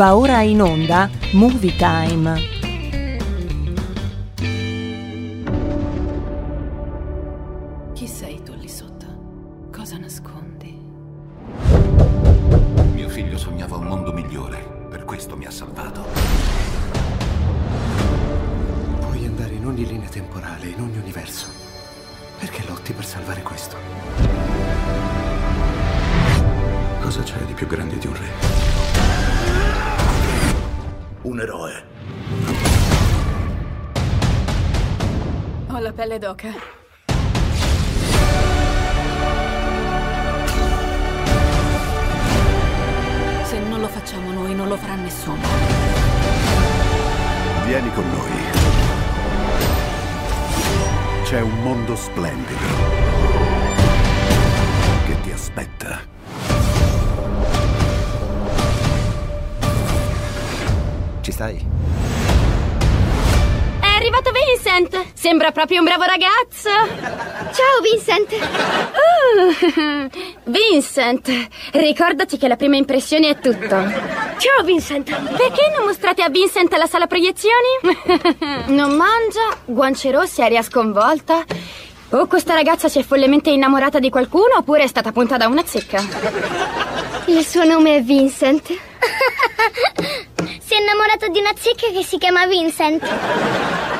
Va ora in onda Movie Time. Pelle d'oca. Se non lo facciamo noi, non lo farà nessuno. Vieni con noi. C'è un mondo splendido che ti aspetta. Ci stai? Vincent! Sembra proprio un bravo ragazzo! Ciao Vincent! Uh, Vincent, ricordati che la prima impressione è tutto. Ciao Vincent! Perché non mostrate a Vincent la sala proiezioni? non mangia, guance rosse, aria sconvolta. O questa ragazza si è follemente innamorata di qualcuno oppure è stata punta da una zecca. Il suo nome è Vincent. si è innamorato di una zecca che si chiama Vincent.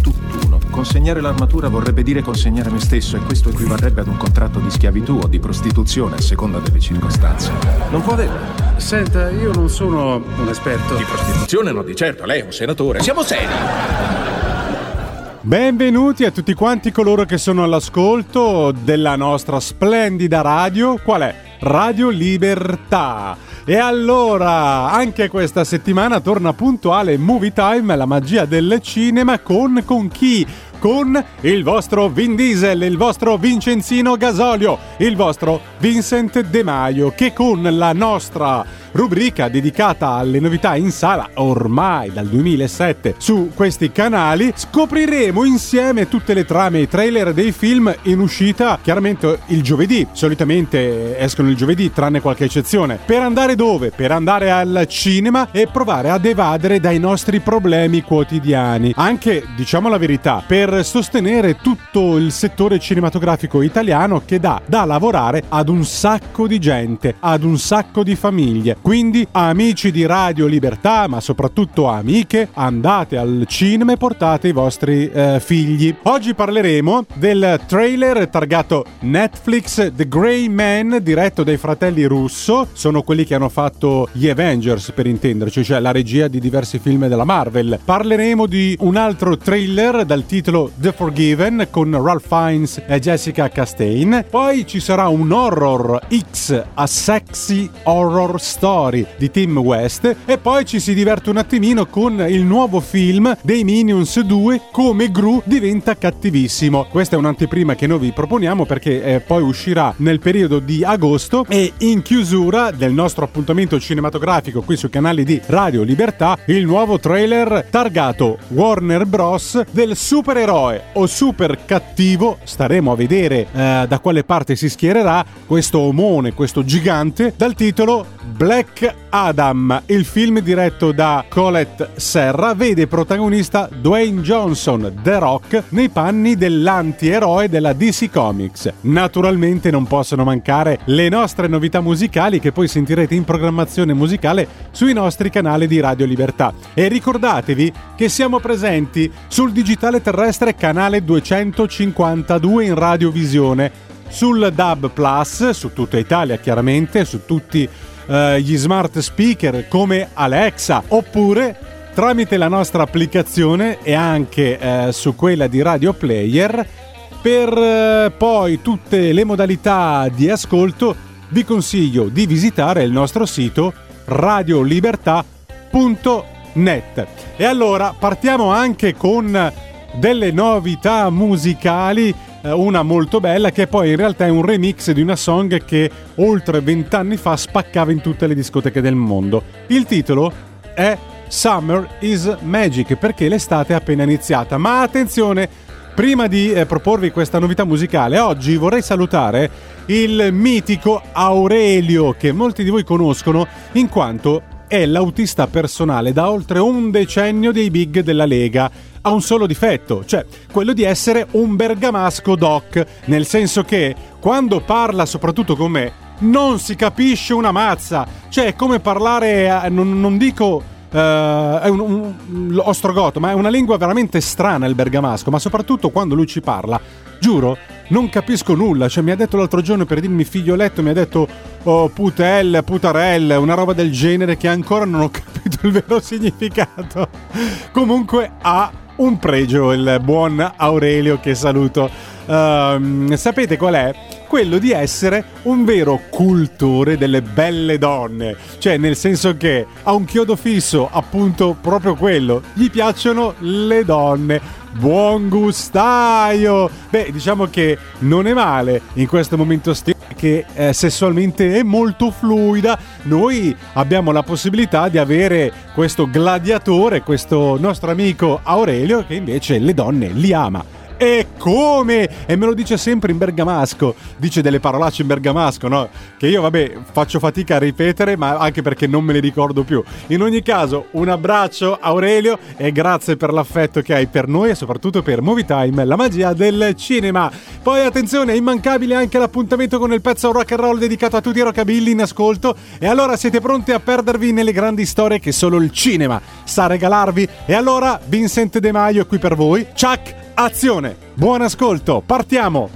Consegnare l'armatura vorrebbe dire consegnare me stesso e questo equivarrebbe ad un contratto di schiavitù o di prostituzione a seconda delle circostanze. Non può averlo. Senta, io non sono un esperto. Di prostituzione no, di certo, lei è un senatore. Siamo seri. Benvenuti a tutti quanti coloro che sono all'ascolto della nostra splendida radio. Qual è? Radio Libertà. E allora, anche questa settimana torna puntuale Movie Time, la magia del cinema con, con chi? Con il vostro Vin Diesel, il vostro Vincenzino Gasolio, il vostro Vincent De Maio, che con la nostra rubrica dedicata alle novità in sala ormai dal 2007 su questi canali scopriremo insieme tutte le trame e i trailer dei film in uscita chiaramente il giovedì solitamente escono il giovedì tranne qualche eccezione per andare dove? per andare al cinema e provare ad evadere dai nostri problemi quotidiani anche diciamo la verità per sostenere tutto il settore cinematografico italiano che dà da lavorare ad un sacco di gente ad un sacco di famiglie quindi, amici di Radio Libertà, ma soprattutto amiche, andate al cinema e portate i vostri eh, figli. Oggi parleremo del trailer targato Netflix The Grey Man, diretto dai fratelli Russo. Sono quelli che hanno fatto gli Avengers, per intenderci, cioè la regia di diversi film della Marvel. Parleremo di un altro trailer dal titolo The Forgiven con Ralph Fiennes e Jessica Chastain. Poi ci sarà un horror X, a sexy horror story di Tim West e poi ci si diverte un attimino con il nuovo film dei Minions 2 come Gru diventa cattivissimo. Questa è un'anteprima che noi vi proponiamo perché eh, poi uscirà nel periodo di agosto e in chiusura del nostro appuntamento cinematografico qui sui canali di Radio Libertà il nuovo trailer targato Warner Bros. del supereroe o super cattivo staremo a vedere eh, da quale parte si schiererà questo omone, questo gigante dal titolo Black Adam. Il film diretto da Colette Serra vede protagonista Dwayne Johnson, The Rock, nei panni dell'antieroe della DC Comics. Naturalmente non possono mancare le nostre novità musicali che poi sentirete in programmazione musicale sui nostri canali di Radio Libertà. E ricordatevi che siamo presenti sul digitale terrestre canale 252 in radiovisione, sul DAB Plus, su tutta Italia chiaramente, su tutti eh, gli smart speaker come Alexa oppure tramite la nostra applicazione e anche eh, su quella di Radio Player per eh, poi tutte le modalità di ascolto vi consiglio di visitare il nostro sito radiolibertà.net e allora partiamo anche con delle novità musicali una molto bella che poi in realtà è un remix di una song che oltre vent'anni fa spaccava in tutte le discoteche del mondo. Il titolo è Summer is Magic perché l'estate è appena iniziata. Ma attenzione, prima di eh, proporvi questa novità musicale, oggi vorrei salutare il mitico Aurelio che molti di voi conoscono in quanto è l'autista personale da oltre un decennio dei big della Lega ha un solo difetto, cioè quello di essere un bergamasco doc, nel senso che quando parla soprattutto con me non si capisce una mazza, cioè è come parlare, non, non dico Uh, è un, un, ostrogoto, ma è una lingua veramente strana il bergamasco, ma soprattutto quando lui ci parla, giuro, non capisco nulla. Cioè, mi ha detto l'altro giorno per dirmi figlioletto, mi ha detto oh, putel, putarelle, una roba del genere che ancora non ho capito il vero significato. Comunque ha un pregio il buon Aurelio che saluto. Uh, sapete qual è? Quello di essere un vero cultore delle belle donne, cioè nel senso che ha un chiodo fisso, appunto proprio quello, gli piacciono le donne. Buon gustaio! Beh, diciamo che non è male in questo momento stesso che eh, sessualmente è molto fluida, noi abbiamo la possibilità di avere questo gladiatore, questo nostro amico Aurelio che invece le donne li ama. E come? E me lo dice sempre in bergamasco. Dice delle parolacce in bergamasco, no? Che io, vabbè, faccio fatica a ripetere, ma anche perché non me le ricordo più. In ogni caso, un abbraccio Aurelio e grazie per l'affetto che hai per noi e soprattutto per Movie Time, la magia del cinema. Poi attenzione, è immancabile anche l'appuntamento con il pezzo rock and roll dedicato a tutti i rockabilly in ascolto. E allora siete pronti a perdervi nelle grandi storie che solo il cinema sa regalarvi? E allora, Vincent De Maio è qui per voi. Chuck Azione! Buon ascolto, partiamo!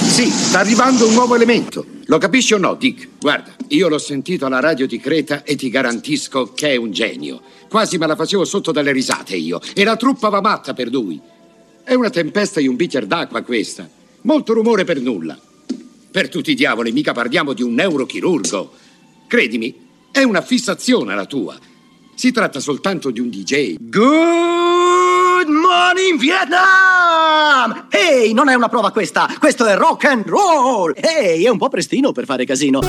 Sì, sta arrivando un nuovo elemento. Lo capisci o no, Dick? Guarda, io l'ho sentito alla radio di Creta e ti garantisco che è un genio. Quasi me la facevo sotto dalle risate io. E la truppa va matta per lui. È una tempesta di un bicchiere d'acqua questa. Molto rumore per nulla. Per tutti i diavoli, mica parliamo di un neurochirurgo. Credimi, è una fissazione la tua. Si tratta soltanto di un DJ. Good morning Vietnam! Ehi, non è una prova questa, questo è rock and roll! Ehi, è un po' prestino per fare casino.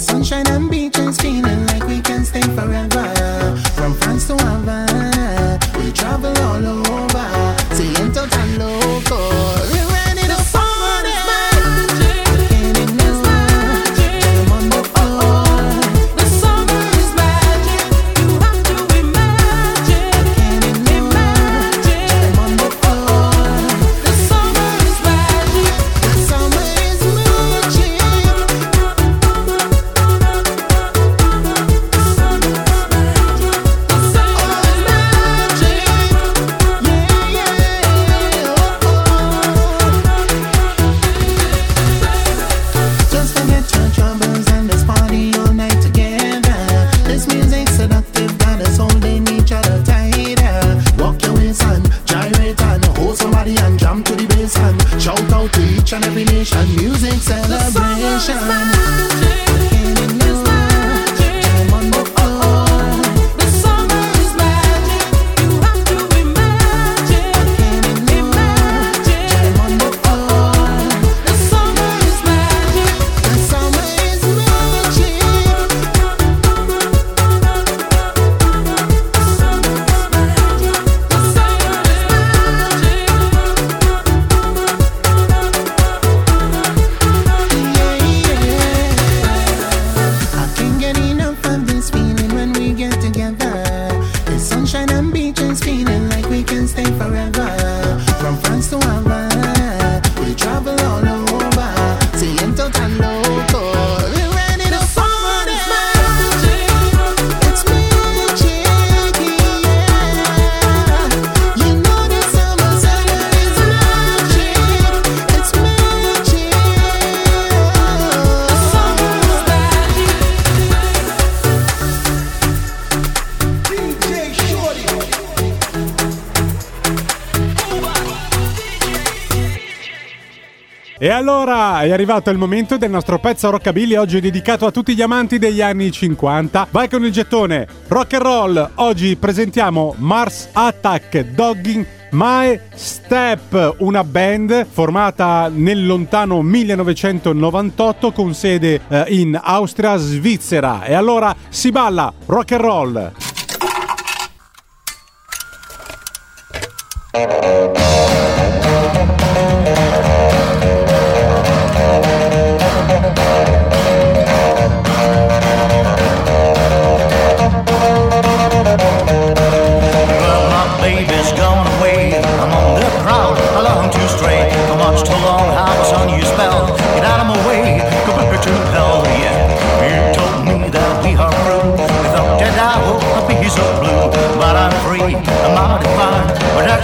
Sunshine and E allora è arrivato il momento del nostro pezzo rockabilly oggi dedicato a tutti gli amanti degli anni 50. Vai con il gettone rock and roll. Oggi presentiamo Mars Attack Dogging My Step, una band formata nel lontano 1998 con sede eh, in Austria, Svizzera. E allora si balla rock and roll.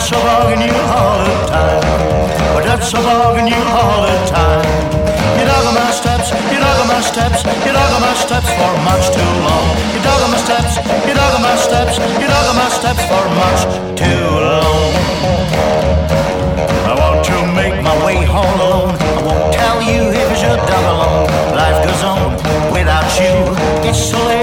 That's so bugging you all the time. But that's so bugging you all the time. You dug on my steps, you dug on my steps, you dug on my steps for much too long. You dug on my steps, you dug on my steps, you dug on my steps for much too long. I want to make my way home alone. I won't tell you if you should dug alone. Life goes on without you. It's so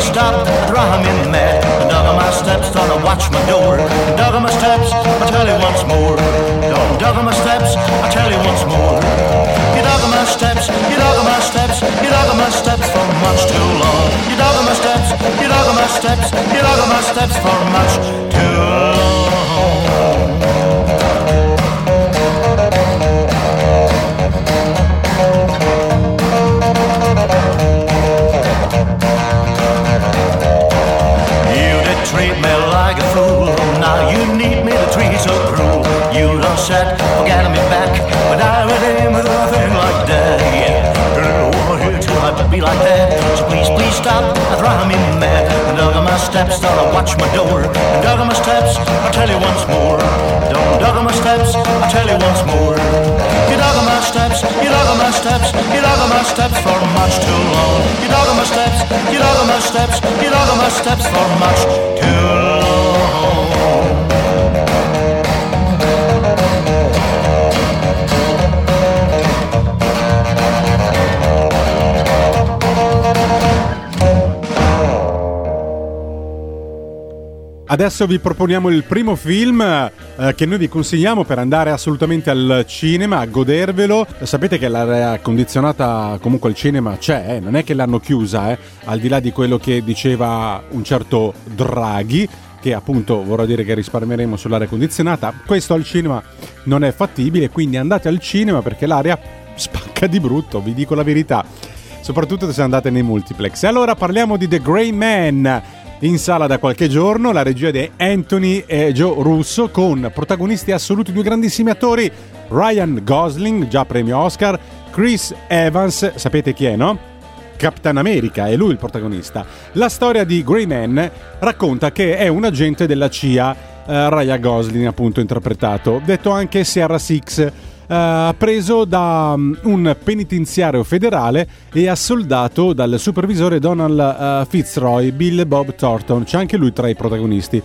Stop driving me mad. I dug on my steps, thought I watch my door. I dug on my steps, I tell you once more. Don't dug on my steps, I tell you once more. You dug on my steps, you dug on my steps, you dug on my steps for much too long. You dug on my steps, you dug on my steps, you dug on my steps for much too long. Dug my steps, thought I watch my door. And dug my steps, I tell you once more. Don't dug my steps, I tell you once more. You dug my steps, you dug my steps, you dug my steps for much too long. You dug my steps, you dug my steps, you dug my steps for much too long. Adesso vi proponiamo il primo film eh, che noi vi consigliamo per andare assolutamente al cinema, a godervelo. Sapete che l'area condizionata comunque al cinema c'è, eh, non è che l'hanno chiusa, eh, al di là di quello che diceva un certo Draghi, che appunto vorrà dire che risparmieremo sull'aria condizionata. Questo al cinema non è fattibile, quindi andate al cinema perché l'aria spacca di brutto, vi dico la verità. Soprattutto se andate nei multiplex. E allora parliamo di The Grey Man in sala da qualche giorno, la regia di Anthony e Joe Russo con protagonisti assoluti due grandissimi attori, Ryan Gosling, già premio Oscar, Chris Evans, sapete chi è, no? Capitan America, è lui il protagonista. La storia di Grey Man racconta che è un agente della CIA, eh, Ryan Gosling appunto interpretato, detto anche Sierra Six, eh, preso da um, un penitenziario federale e assoldato dal supervisore Donald eh, Fitzroy, Bill Bob Thornton, c'è anche lui tra i protagonisti.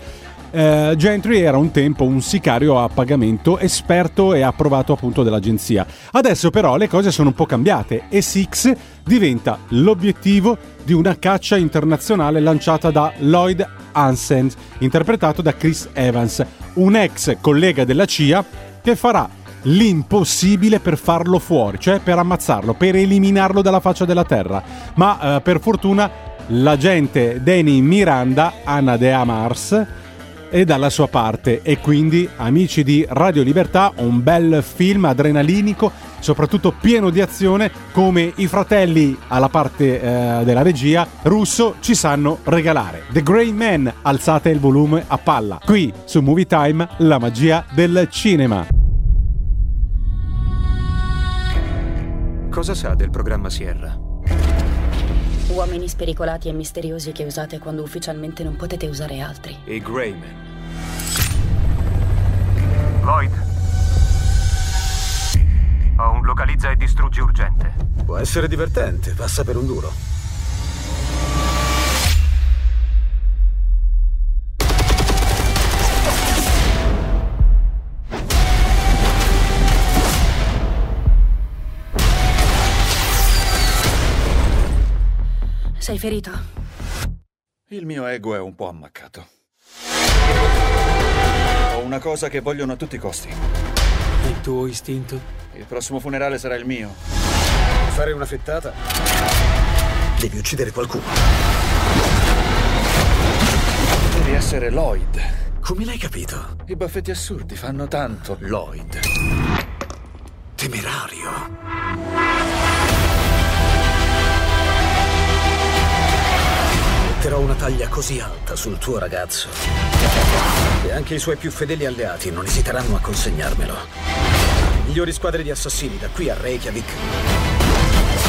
Eh, Gentry era un tempo un sicario a pagamento esperto e approvato appunto dall'agenzia. Adesso però le cose sono un po' cambiate e Six diventa l'obiettivo di una caccia internazionale lanciata da Lloyd Hansen, interpretato da Chris Evans, un ex collega della CIA che farà l'impossibile per farlo fuori, cioè per ammazzarlo, per eliminarlo dalla faccia della terra. Ma eh, per fortuna l'agente Danny Miranda, Anna de Amars, è dalla sua parte e quindi amici di Radio Libertà un bel film adrenalinico soprattutto pieno di azione, come i fratelli alla parte eh, della regia russo ci sanno regalare. The Grey Man, alzate il volume a palla. Qui su Movie Time, la magia del cinema. Cosa sa del programma Sierra? Uomini spericolati e misteriosi che usate quando ufficialmente non potete usare altri. I Greyman. Lloyd. Ho un localizza e distruggi urgente. Può essere divertente, passa per un duro. Sei ferito? Il mio ego è un po' ammaccato. Ho una cosa che vogliono a tutti i costi. Il tuo istinto? Il prossimo funerale sarà il mio. Fare una fettata? Devi uccidere qualcuno. Devi essere Lloyd. Come l'hai capito? I baffetti assurdi fanno tanto Lloyd. Temerario. Metterò una taglia così alta sul tuo ragazzo. E anche i suoi più fedeli alleati non esiteranno a consegnarmelo. Migliori squadre di assassini da qui a Reykjavik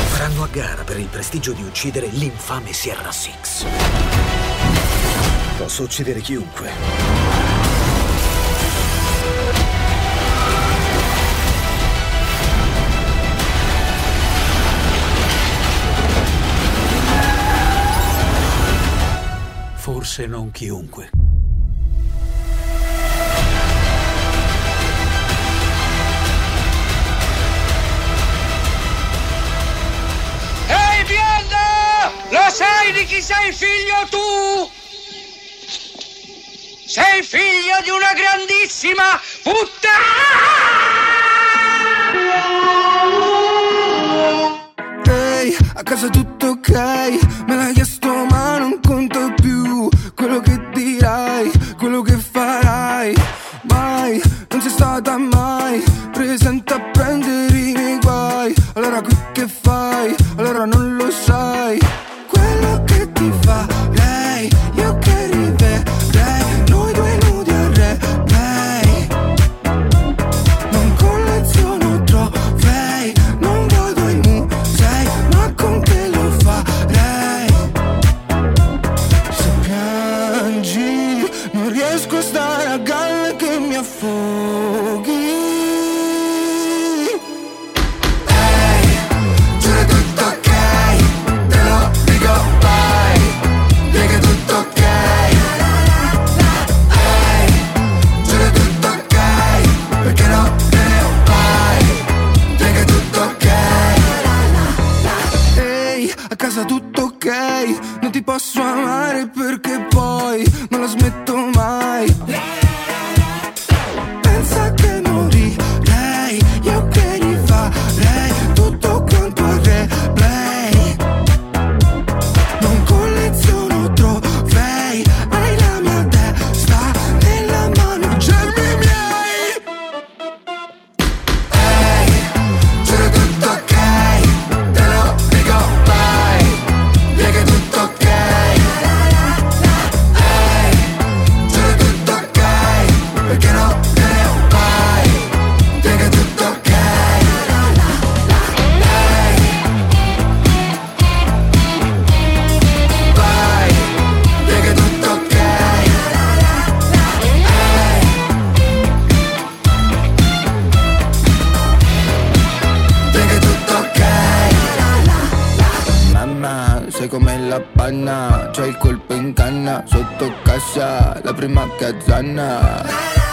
faranno a gara per il prestigio di uccidere l'infame Sierra Six. Posso uccidere chiunque. Forse non chiunque. Ehi, bionda! Lo sai di chi sei figlio tu? Sei figlio di una grandissima puttana! Ehi, a casa tutto ok, me l'hai sotto casa, la prima cazzana.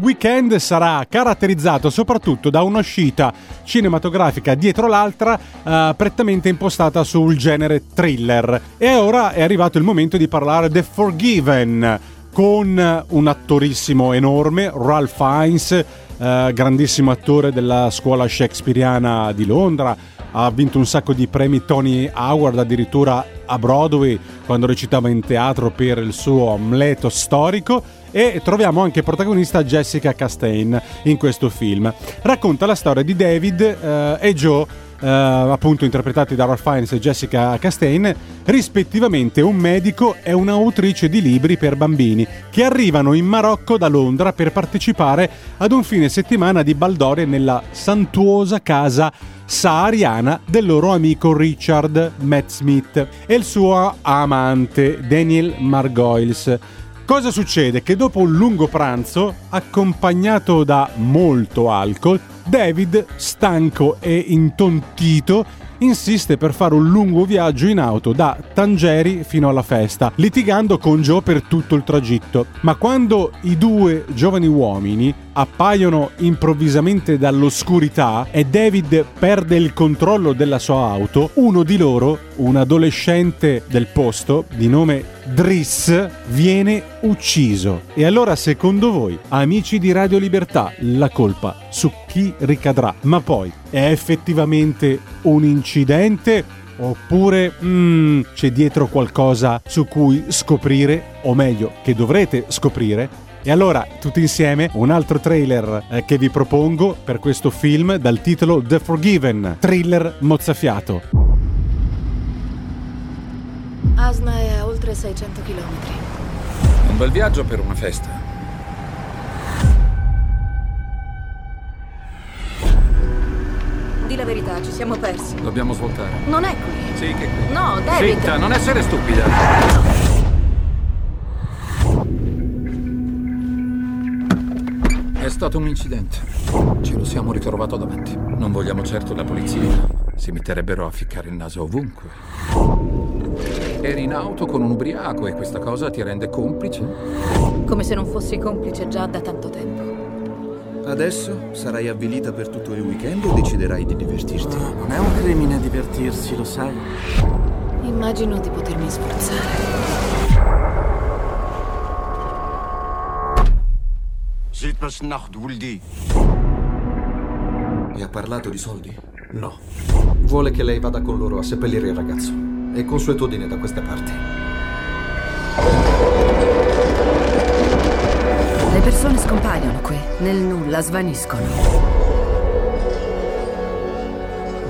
Weekend sarà caratterizzato soprattutto da un'uscita cinematografica dietro l'altra eh, prettamente impostata sul genere thriller. E ora è arrivato il momento di parlare The Forgiven con un attorissimo enorme, Ralph Fiennes, eh, grandissimo attore della scuola shakespeariana di Londra, ha vinto un sacco di premi Tony Howard addirittura a Broadway quando recitava in teatro per il suo Amleto storico e troviamo anche protagonista Jessica Chastain in questo film. Racconta la storia di David eh, e Joe eh, appunto interpretati da Ralph Fiennes e Jessica Chastain, rispettivamente un medico e un'autrice di libri per bambini, che arrivano in Marocco da Londra per partecipare ad un fine settimana di baldoria nella santuosa casa sahariana del loro amico Richard Matt Smith e il suo amante Daniel Margoyles. Cosa succede? Che dopo un lungo pranzo, accompagnato da molto alcol, David, stanco e intontito, insiste per fare un lungo viaggio in auto da Tangeri fino alla festa, litigando con Joe per tutto il tragitto. Ma quando i due giovani uomini appaiono improvvisamente dall'oscurità e David perde il controllo della sua auto, uno di loro, un adolescente del posto di nome Driss, viene ucciso. E allora secondo voi, amici di Radio Libertà, la colpa su chi ricadrà? Ma poi è effettivamente un incidente Oppure mm, c'è dietro qualcosa su cui scoprire, o meglio, che dovrete scoprire e allora, tutti insieme, un altro trailer eh, che vi propongo per questo film dal titolo The Forgiven, thriller mozzafiato. Asna è a oltre 600 km. Un bel viaggio per una festa. Di la verità, ci siamo persi. Dobbiamo svoltare. Non è qui. Sì, che qui. No, David. Zitta, non essere stupida. È stato un incidente. Ce lo siamo ritrovato davanti. Non vogliamo certo la polizia. Si metterebbero a ficcare il naso ovunque. Eri in auto con un ubriaco e questa cosa ti rende complice? Come se non fossi complice già da tanto tempo. Adesso sarai avvilita per tutto il weekend o deciderai di divertirti? Non è un crimine divertirsi, lo sai. Immagino di potermi sforzare. Zit bas nacht, Wuldi. E ha parlato di soldi? No. Vuole che lei vada con loro a seppellire il ragazzo. È consuetudine da queste parti. Le persone scompaiono qui, nel nulla, svaniscono.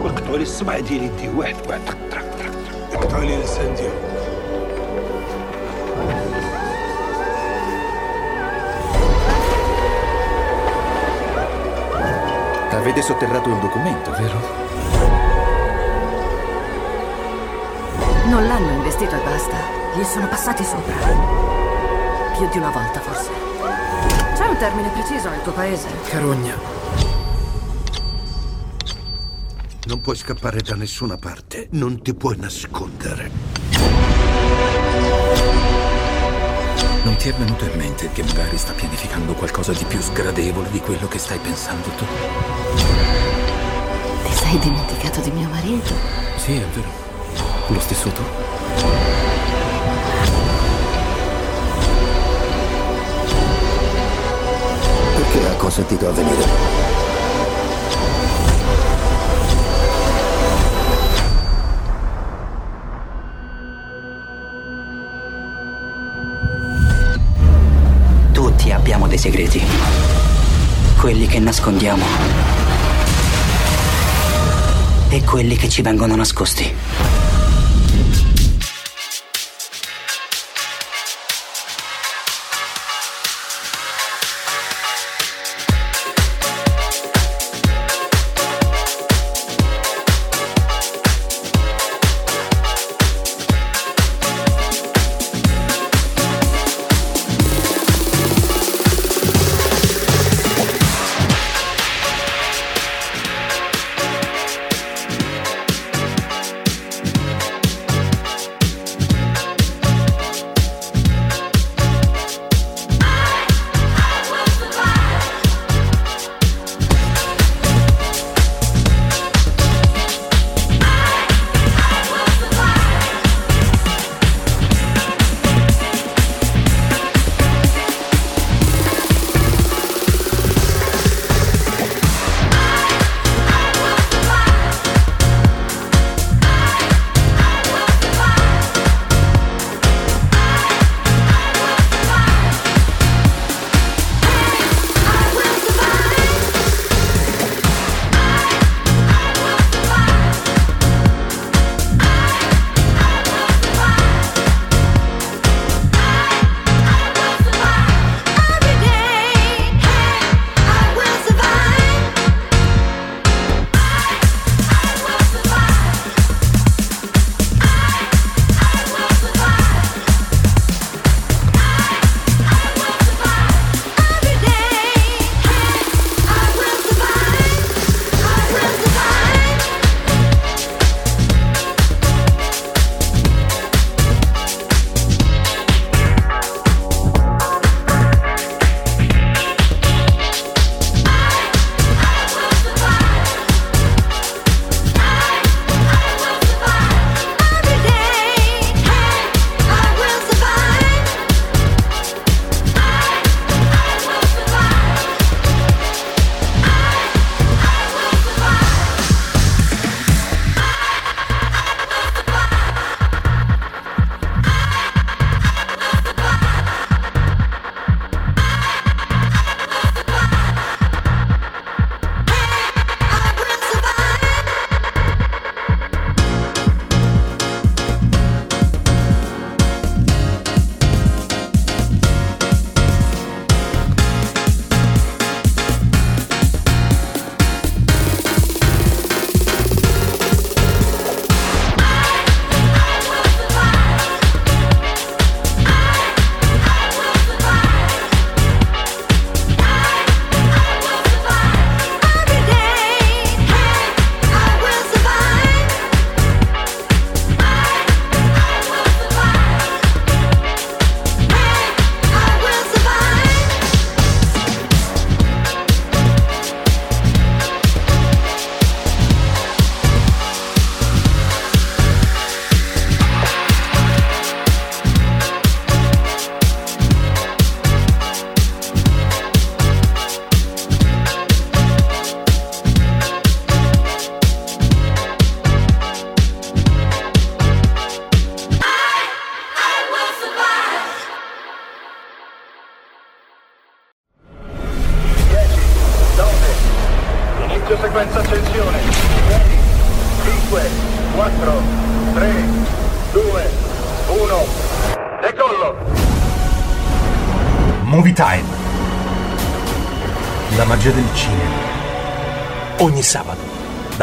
واقطعوا لي الصبع ديال يدي واحد واحد طق طق طق طق اقطعوا لي اللسان ديالو Avete sotterrato il documento, vero? Non l'hanno investito e basta. Gli sono passati sopra. Più di una volta, forse. C'è un termine preciso nel tuo paese? Carogna. Non puoi scappare da nessuna parte, non ti puoi nascondere. Non ti è venuto in mente che magari sta pianificando qualcosa di più sgradevole di quello che stai pensando tu? Ti sei dimenticato di mio marito? Sì, è vero. Lo stesso tu. Perché ha consentito a venire? Dei segreti. Quelli che nascondiamo. E quelli che ci vengono nascosti.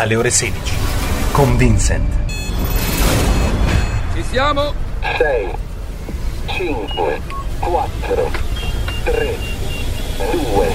Dalle ore 16, con Vincent. Ci siamo? 6, 5, 4, 3, 2.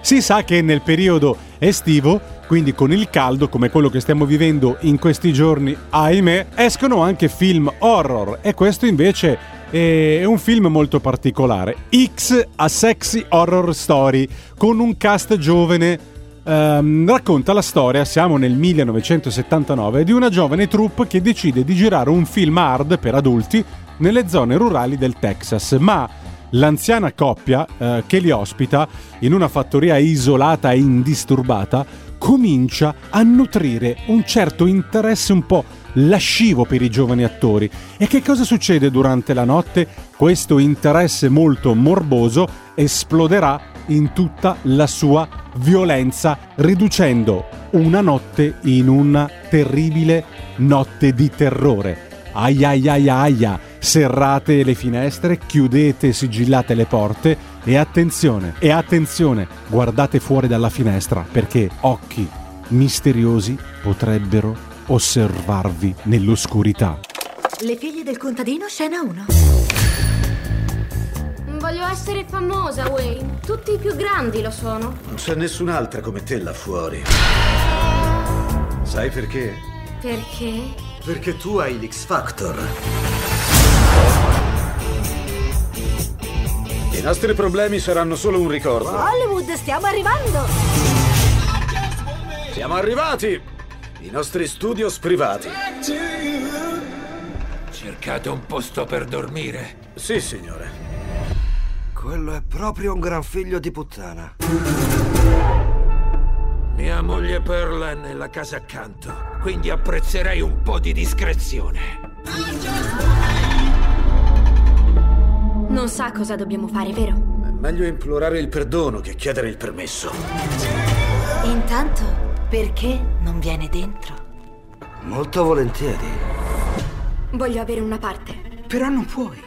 Si sa che nel periodo estivo, quindi con il caldo come quello che stiamo vivendo in questi giorni, ahimè, escono anche film horror e questo invece è un film molto particolare. X a Sexy Horror Story con un cast giovane ehm, racconta la storia, siamo nel 1979, di una giovane troupe che decide di girare un film hard per adulti nelle zone rurali del Texas, ma l'anziana coppia eh, che li ospita in una fattoria isolata e indisturbata comincia a nutrire un certo interesse un po' lascivo per i giovani attori. E che cosa succede durante la notte? Questo interesse molto morboso esploderà in tutta la sua violenza, riducendo una notte in una terribile notte di terrore. Aia aia aia aia, serrate le finestre, chiudete e sigillate le porte e attenzione, e attenzione, guardate fuori dalla finestra perché occhi misteriosi potrebbero osservarvi nell'oscurità. Le figlie del contadino, scena 1. Voglio essere famosa, Wayne. Tutti i più grandi lo sono. Non c'è nessun'altra come te là fuori. Sai perché? Perché? Perché tu hai l'X Factor. I nostri problemi saranno solo un ricordo. Hollywood, stiamo arrivando! Siamo arrivati! I nostri studios privati. Cercate un posto per dormire. Sì, signore. Quello è proprio un gran figlio di puttana. Mia moglie Pearl è nella casa accanto, quindi apprezzerei un po' di discrezione. Non sa cosa dobbiamo fare, vero? È meglio implorare il perdono che chiedere il permesso. Intanto, perché non viene dentro? Molto volentieri. Voglio avere una parte. Però non puoi.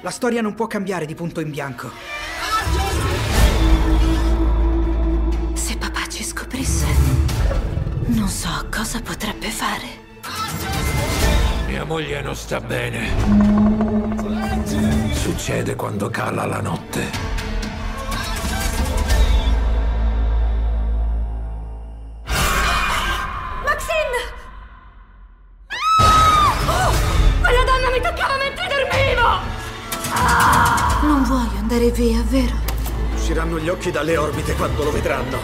La storia non può cambiare di punto in bianco. Se papà ci scoprisse, non so cosa potrebbe fare. Mia moglie non sta bene. Succede quando cala la notte. Via, vero? Usciranno gli occhi dalle orbite quando lo vedranno.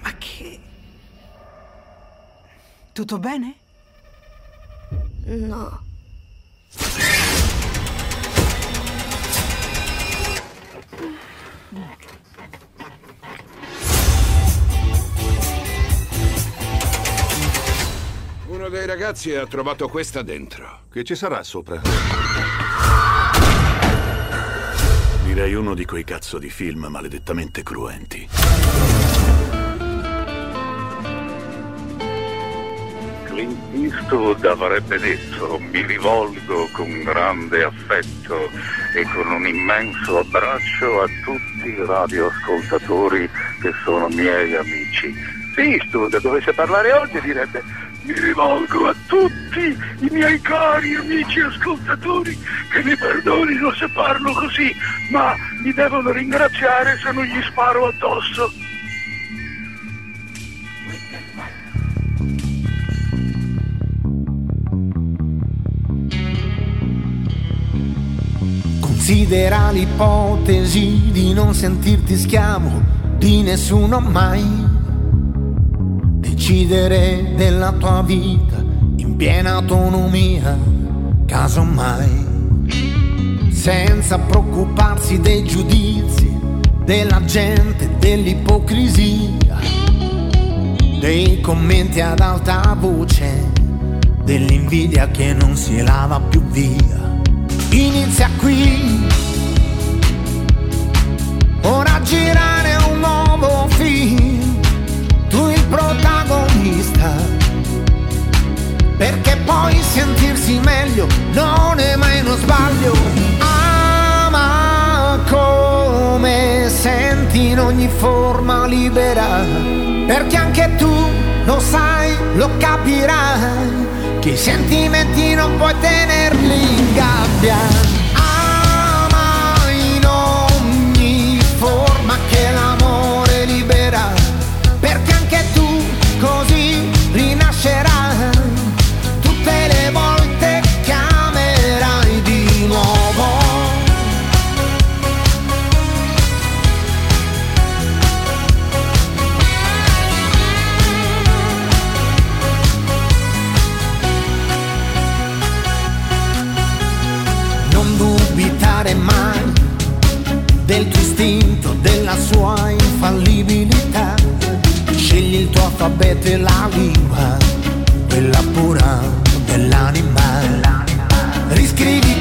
Ma che... Tutto bene? No. Uno dei ragazzi ha trovato questa dentro. Che ci sarà sopra? Direi uno di quei cazzo di film maledettamente cruenti. Clint Eastwood avrebbe detto mi rivolgo con grande affetto e con un immenso abbraccio a tutti i radioascoltatori che sono miei amici. Se Eastwood dovesse parlare oggi direbbe mi rivolgo a tutti i miei cari amici ascoltatori che mi perdonino se parlo così, ma mi devono ringraziare se non gli sparo addosso. Considera l'ipotesi di non sentirti schiavo di nessuno mai. Decidere della tua vita in piena autonomia, casomai. Senza preoccuparsi dei giudizi della gente, dell'ipocrisia. dei commenti ad alta voce, dell'invidia che non si lava più via. Inizia qui, ora girare un nuovo film, protagonista, perché poi sentirsi meglio non è mai uno sbaglio. Ama come senti in ogni forma libera, perché anche tu lo sai, lo capirai, che i sentimenti non puoi tenerli in gabbia. Scegli il tuo alfabeto e la lingua, quella pura dell'anima. Riscrivi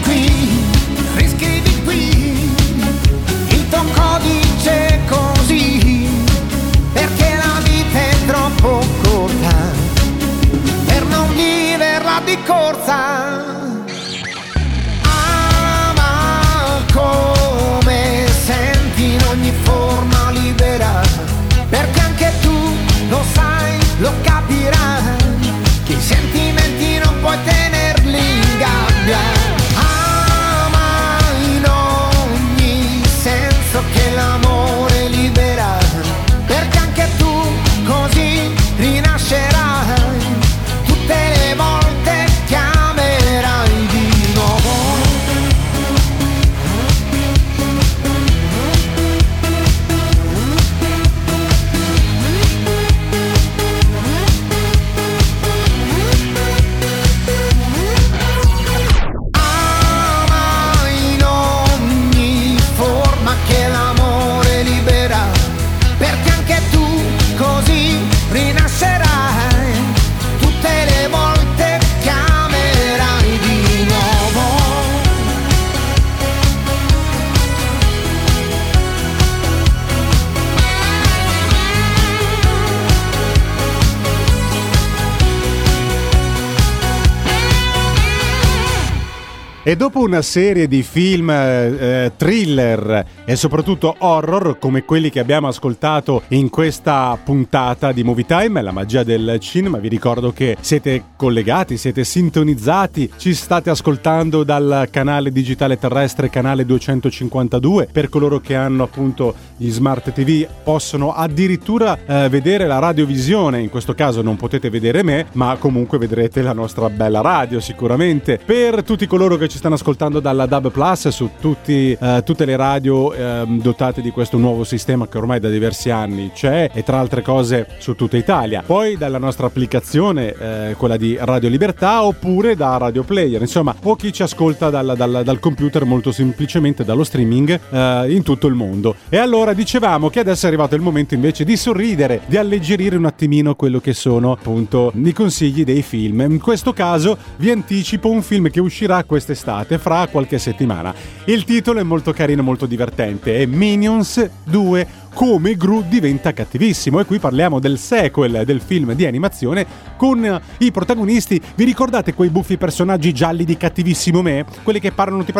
Dopo una serie di film eh, thriller e soprattutto horror come quelli che abbiamo ascoltato in questa puntata di Movie Time, la magia del cinema, vi ricordo che siete collegati, siete sintonizzati, ci state ascoltando dal canale digitale terrestre, canale 252, per coloro che hanno appunto gli smart TV possono addirittura eh, vedere la radiovisione, in questo caso non potete vedere me, ma comunque vedrete la nostra bella radio sicuramente. Per tutti coloro che ci stanno ascoltando dalla DAB Plus su tutti, eh, tutte le radio ehm, dotate di questo nuovo sistema che ormai da diversi anni c'è e tra altre cose su tutta Italia. Poi dalla nostra applicazione, eh, quella di Radio Libertà, oppure da Radio Player, insomma, o chi ci ascolta dal, dal- dal computer molto semplicemente dallo streaming eh, in tutto il mondo. E allora dicevamo che adesso è arrivato il momento invece di sorridere, di alleggerire un attimino quello che sono appunto i consigli dei film. In questo caso vi anticipo un film che uscirà quest'estate, fra qualche settimana. Il titolo è molto carino, molto divertente, è Minions 2 come Gru diventa cattivissimo. E qui parliamo del sequel del film di animazione con eh, i protagonisti. Vi ricordate quei buffi personaggi gialli di cattivissimo me? Quelli che parlano tipo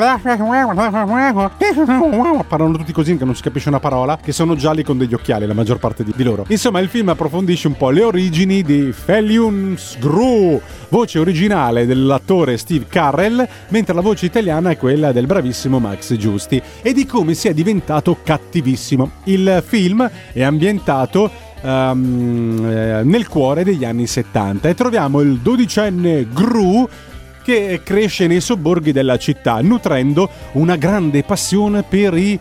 parlano tutti così che non si capisce una parola che sono gialli con degli occhiali la maggior parte di, loro. Insomma il film approfondisce un po' le origini di Felions Gru voce originale dell'attore Steve Carrell mentre la voce italiana è quella del bravissimo Max Giusti e di come sia diventato cattivissimo. Il film è ambientato eh, nel cuore degli anni 70 e troviamo il dodicenne Gru che cresce nei sobborghi della città nutrendo una grande passione per i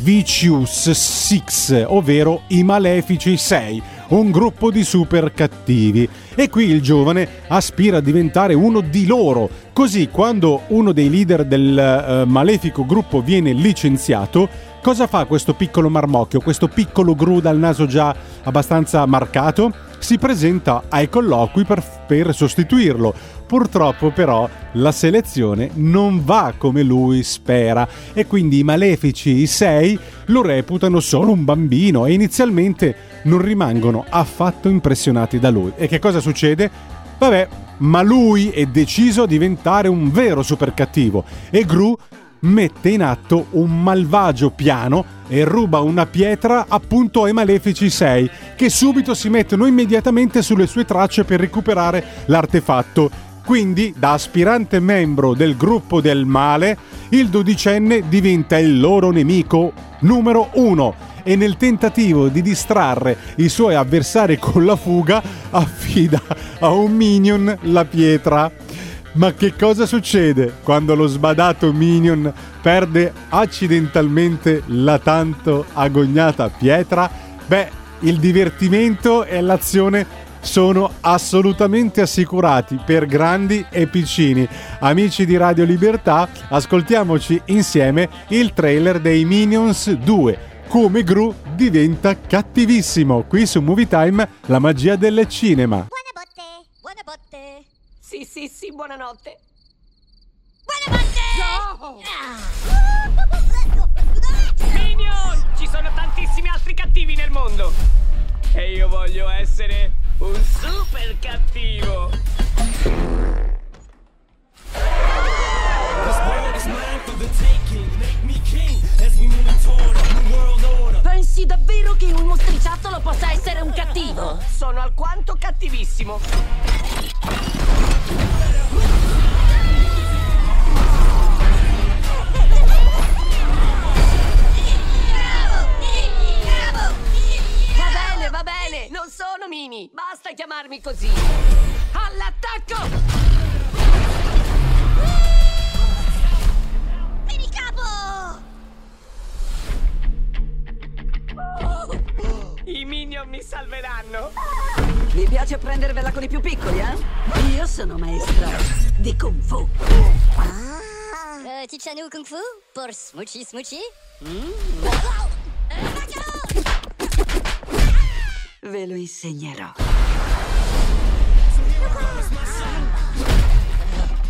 Vicious Six, ovvero i Malefici 6, un gruppo di super cattivi. E qui il giovane aspira a diventare uno di loro. Così, quando uno dei leader del eh, malefico gruppo viene licenziato, cosa fa questo piccolo marmocchio, questo piccolo Gru dal naso già abbastanza marcato? si presenta ai colloqui per, per sostituirlo. Purtroppo però la selezione non va come lui spera e quindi i malefici, i sei, lo reputano solo un bambino e inizialmente non rimangono affatto impressionati da lui. E che cosa succede? Vabbè, ma lui è deciso a diventare un vero super cattivo e Gru mette in atto un malvagio piano e ruba una pietra appunto ai Malefici 6 che subito si mettono immediatamente sulle sue tracce per recuperare l'artefatto. Quindi, da aspirante membro del gruppo del male, il dodicenne diventa il loro nemico numero uno e nel tentativo di distrarre i suoi avversari con la fuga affida a un minion la pietra. Ma che cosa succede quando lo sbadato minion perde accidentalmente la tanto agognata pietra? Beh, il divertimento e l'azione sono assolutamente assicurati per grandi e piccini. Amici di Radio Libertà, ascoltiamoci insieme il trailer dei Minions 2. Come Gru diventa cattivissimo. Qui su Movie Time, la magia del cinema. Buonanotte. Sì, sì, sì, buonanotte. Minion! Ci sono tantissimi altri cattivi nel mondo. E io voglio essere un super cattivo. Pensi davvero che un mostriciattolo possa essere un cattivo? Sono alquanto cattivissimo. Smoochie Smoochie Ve lo insegnerò.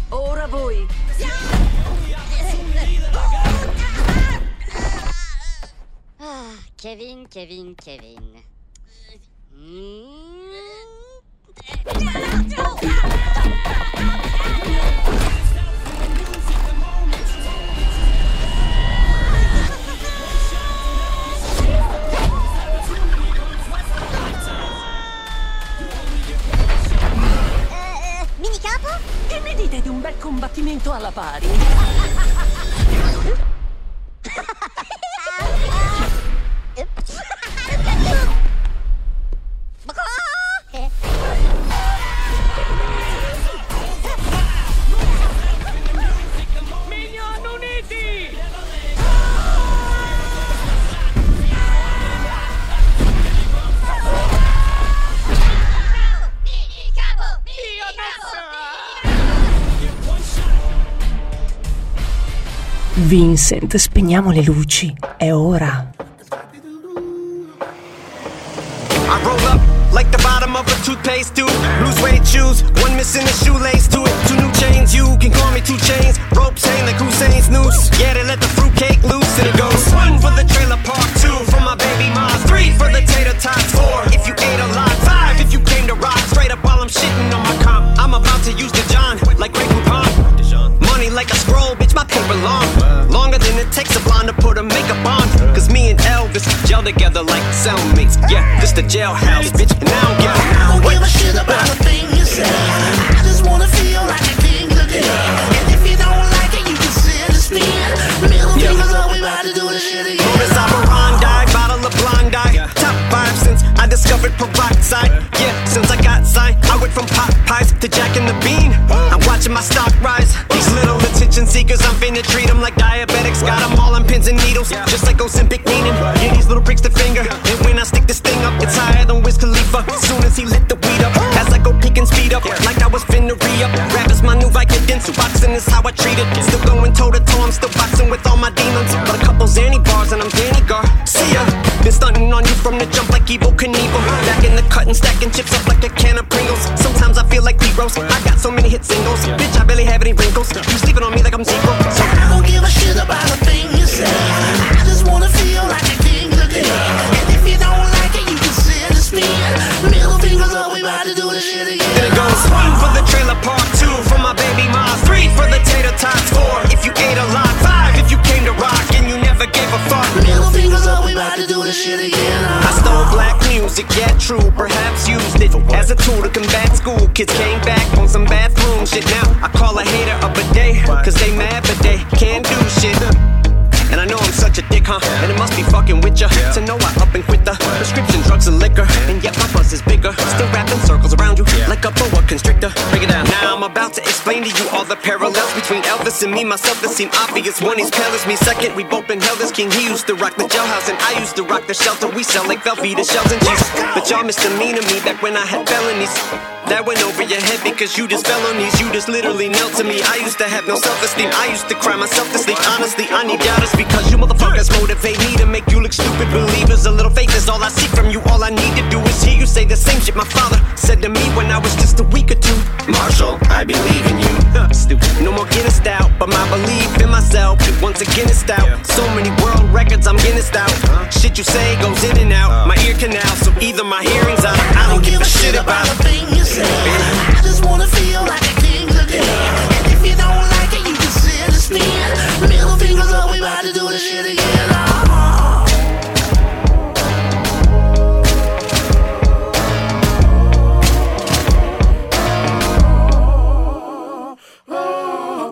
Ora voi. Ah, Kevin, Kevin, Kevin. Mini Dite di un bel combattimento alla pari? Vincent, spegniamo le luci. È ora. I roll up like the bottom of a toothpaste tube. Blue suede shoes, one missing a shoelace to it. Two new chains, you can call me two chains. Ropes hang like Hussein's noose. Yeah, they let the fruitcake cellmates. Yeah, this the jailhouse, bitch, and I don't give a I don't give a shit about a thing you say. I just wanna feel like a king again. And if you don't like it, you can sit and spin. Middle fingers up, we about to do this shit again. Bonus operandi, bottle of blind eye. Top five since I discovered peroxide. Yeah, since I got signed, I went from pot pies to Jack and the Bean. I'm watching my stock rise. These little attention seekers, I'm finna treat them like diabetics. Got them all on pins and needles, just like Ozempic meaning. So boxing is how I treat it. Still going toe to toe, I'm still boxing with all my demons. But a couple Zanny bars and I'm Danny Gar. See ya. Been stunting on you from the jump like Evil Knievel. Back in the cut and stacking chips up like a can of Pringles. Sometimes I feel like P-Rose. I got so many hit singles. Bitch, I barely have any wrinkles. You sleeping on me like I'm zero. Music, yeah, true. Perhaps used it as a tool to combat school. Kids came back on some bathroom shit. Now I call a hater up a day, cause they mad, but they can't do shit. And I know I'm such a dick, huh? And it must be fucking with ya to know I up and quit the prescription drugs and liquor. And yet my buzz is bigger. Still wrapping circles like a boa constrictor. Break it down. Now I'm about to explain to you all the parallels between Elvis and me. Myself that seem obvious. One, he's pale as me. Second, we both been held as king. He used to rock the jailhouse and I used to rock the shelter. We sell like Velveeta shells and cheese. But y'all misdemeanor me back when I had felonies. That went over your head because you just fell on. You just literally knelt to me. I used to have no self esteem. I used to cry myself to sleep. Honestly, I need to speak because you motherfuckers motivate me to make you look stupid. Believers, a little faith is all I seek from you. All I need to do is hear you say the same shit my father said to me when I was just a week or two. Marshall, I believe in you. Stupid. No more Guinness out, but my belief in myself once again is stout. So many world records, I'm Guinness out. Shit you say goes in and out. Oh. My ear canal, so either my hearing's out. I don't give a shit about a thing you say. I just wanna feel like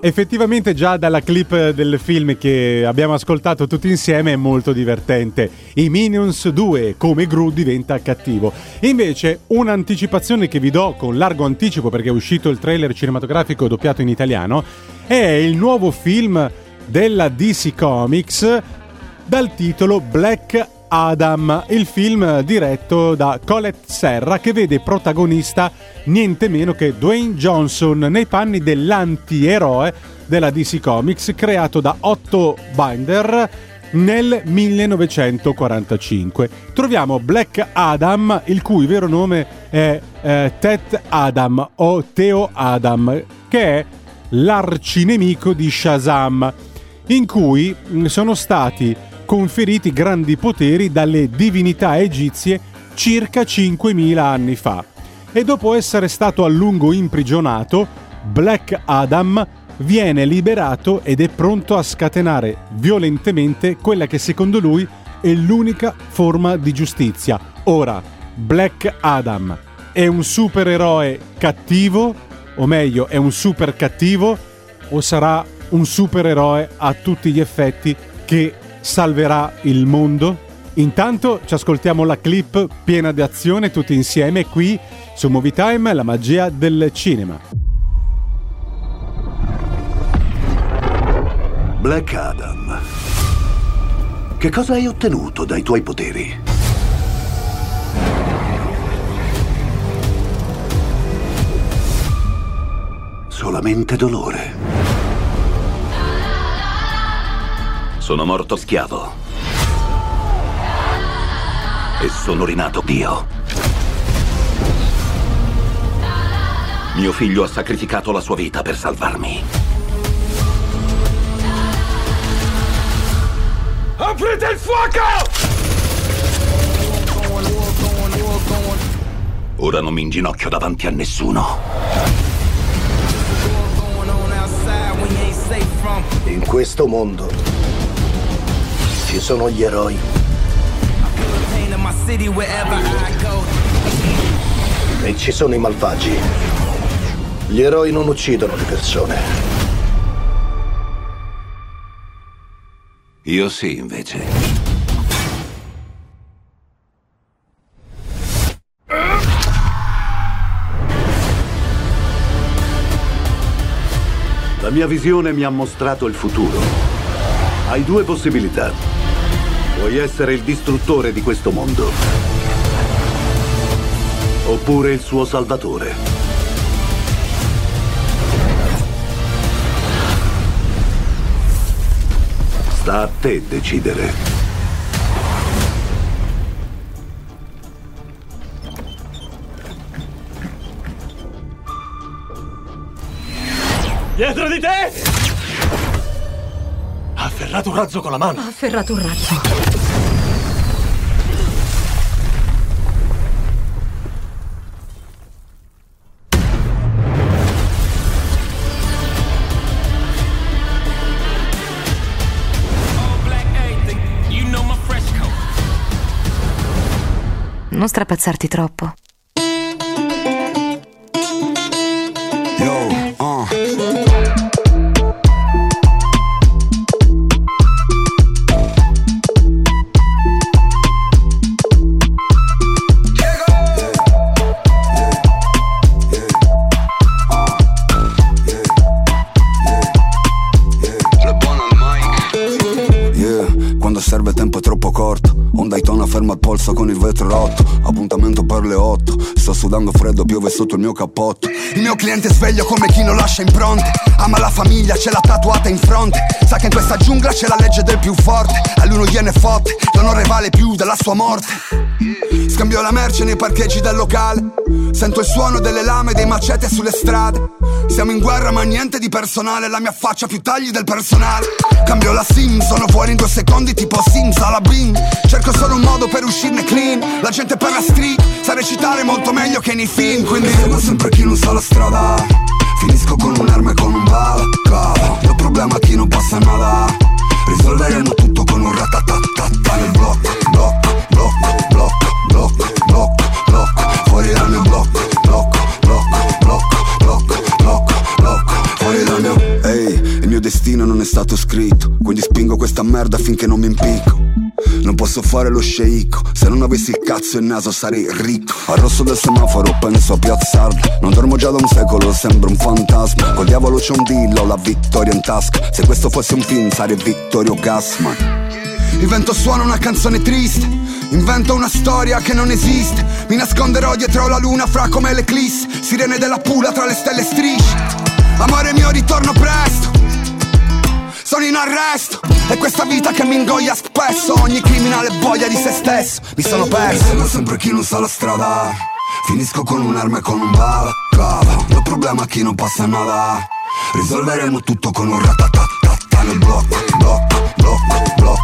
Effettivamente già dalla clip del film che abbiamo ascoltato tutti insieme è molto divertente. I Minions 2, come Gru diventa cattivo. Invece un'anticipazione che vi do con largo anticipo perché è uscito il trailer cinematografico doppiato in italiano è il nuovo film della DC Comics dal titolo Black Adam, il film diretto da Colette Serra che vede protagonista niente meno che Dwayne Johnson nei panni dell'antieroe della DC Comics creato da Otto Binder nel 1945. Troviamo Black Adam, il cui vero nome è eh, Ted Adam o Theo Adam, che è l'arcinemico di Shazam, in cui mh, sono stati conferiti grandi poteri dalle divinità egizie circa 5.000 anni fa. E dopo essere stato a lungo imprigionato, Black Adam viene liberato ed è pronto a scatenare violentemente quella che secondo lui è l'unica forma di giustizia. Ora, Black Adam è un supereroe cattivo, o meglio, è un super cattivo, o sarà un supereroe a tutti gli effetti che salverà il mondo? Intanto ci ascoltiamo la clip piena di azione tutti insieme qui su Movie Time, la magia del cinema. Black Adam. Che cosa hai ottenuto dai tuoi poteri? Solamente dolore. Sono morto schiavo. E sono rinato Dio. Mio figlio ha sacrificato la sua vita per salvarmi. Aprite il fuoco! Ora non mi inginocchio davanti a nessuno. In questo mondo ci sono gli eroi e ci sono i malvagi. Gli eroi non uccidono le persone. Io sì, invece. La mia visione mi ha mostrato il futuro. Hai due possibilità. Vuoi essere il distruttore di questo mondo. Oppure il suo salvatore. Sta a te decidere. Dietro di te! Afferrato un razzo con la mano. Ha afferrato un razzo. Non strapazzarti troppo. Polso con il vetro rotto Appuntamento per le 8 Sto sudando freddo, piove sotto il mio cappotto. Il mio cliente è sveglio come chi non lascia impronte. Ama la famiglia, ce l'ha tatuata in fronte. Sa che in questa giungla c'è la legge del più forte. A lui non gliene fotte, l'onore vale più della sua morte. Scambio la merce nei parcheggi del locale. Sento il suono delle lame dei macete sulle strade Siamo in guerra ma niente di personale. La mia faccia più tagli del personale. Cambio la sim, sono fuori in due secondi tipo Sims alla Bing. Cerco solo un modo per uscirne clean. La gente per la street sa recitare molto meglio che nei film. Quindi seguo sempre chi non sa la strada. Finisco con un'arma e con un balaclava Il problema è chi non passa nada. Risolveremo tutto con un ratatatata nel Blocco, blocco, blocco, blocco, questa merda finché non mi impicco. Non posso fare lo sceicco Se non avessi il cazzo e il naso sarei ricco. Al rosso del semaforo penso a piazzarlo Non dormo già da un secolo, sembra un fantasma. Col diavolo c'è un dillo, la vittoria in tasca. Se questo fosse un film sarei Vittorio Gassman. Il vento suona una canzone triste Invento una storia che non esiste. Mi nasconderò dietro la luna fra come l'eclisse Sirene della pula tra le stelle strisce. Amore mio ritorno presto sono in arresto È questa vita che mi ingoia spesso. Ogni criminale voglia di se stesso. Mi sono perso. Seguo sempre chi non sa la strada. Finisco con un'arma e con un balaclava Il problema chi non passa nada. Risolveremo tutto con un ratatatata nel Blocco, blocco, blocco, blocco,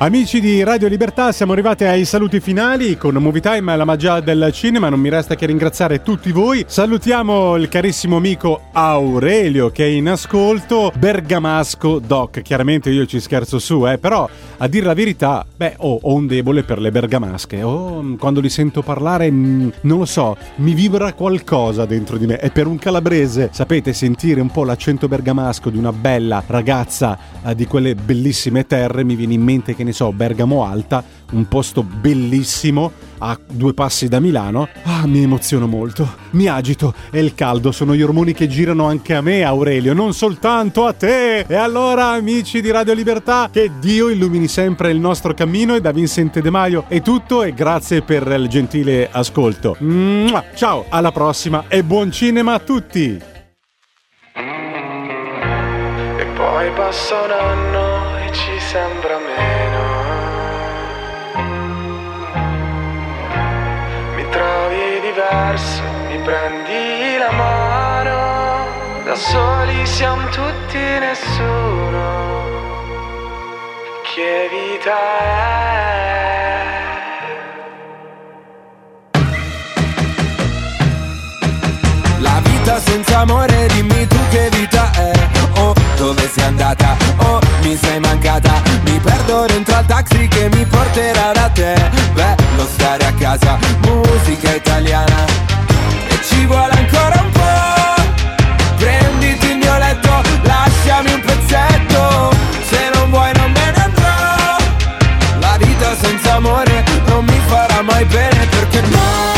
Amici di Radio Libertà, siamo arrivati ai saluti finali con Movie Time, la magia del cinema. Non mi resta che ringraziare tutti voi. Salutiamo il carissimo amico Aurelio che è in ascolto. Bergamasco Doc. Chiaramente io ci scherzo su, eh, però a dire la verità, beh, oh, ho un debole per le bergamasche. Oh, quando li sento parlare, mm, non lo so, mi vibra qualcosa dentro di me. E per un calabrese, sapete, sentire un po' l'accento bergamasco di una bella ragazza eh, di quelle bellissime terre, mi viene in mente che ne so, Bergamo Alta, un posto bellissimo a due passi da Milano. Ah, mi emoziono molto, mi agito e il caldo sono gli ormoni che girano anche a me, Aurelio, non soltanto a te. E allora, amici di Radio Libertà, che Dio illumini sempre il nostro cammino e da Vincente De Maio è tutto e grazie per il gentile ascolto. Ciao, alla prossima e buon cinema a tutti. Poi passa un anno e ci sembra meno. Diverso, mi prendi la mano. Da soli siamo tutti nessuno. Che vita è? La vita senza amore, dimmi tu che vita è Oh, dove sei andata? Oh, mi sei mancata Mi perdo dentro al taxi che mi porterà da te Bello stare a casa, musica italiana. E ci vuole ancora un po' Prenditi il mio letto, lasciami un pezzetto. Se non vuoi non me ne andrò. La vita senza amore non mi farà mai bene perché no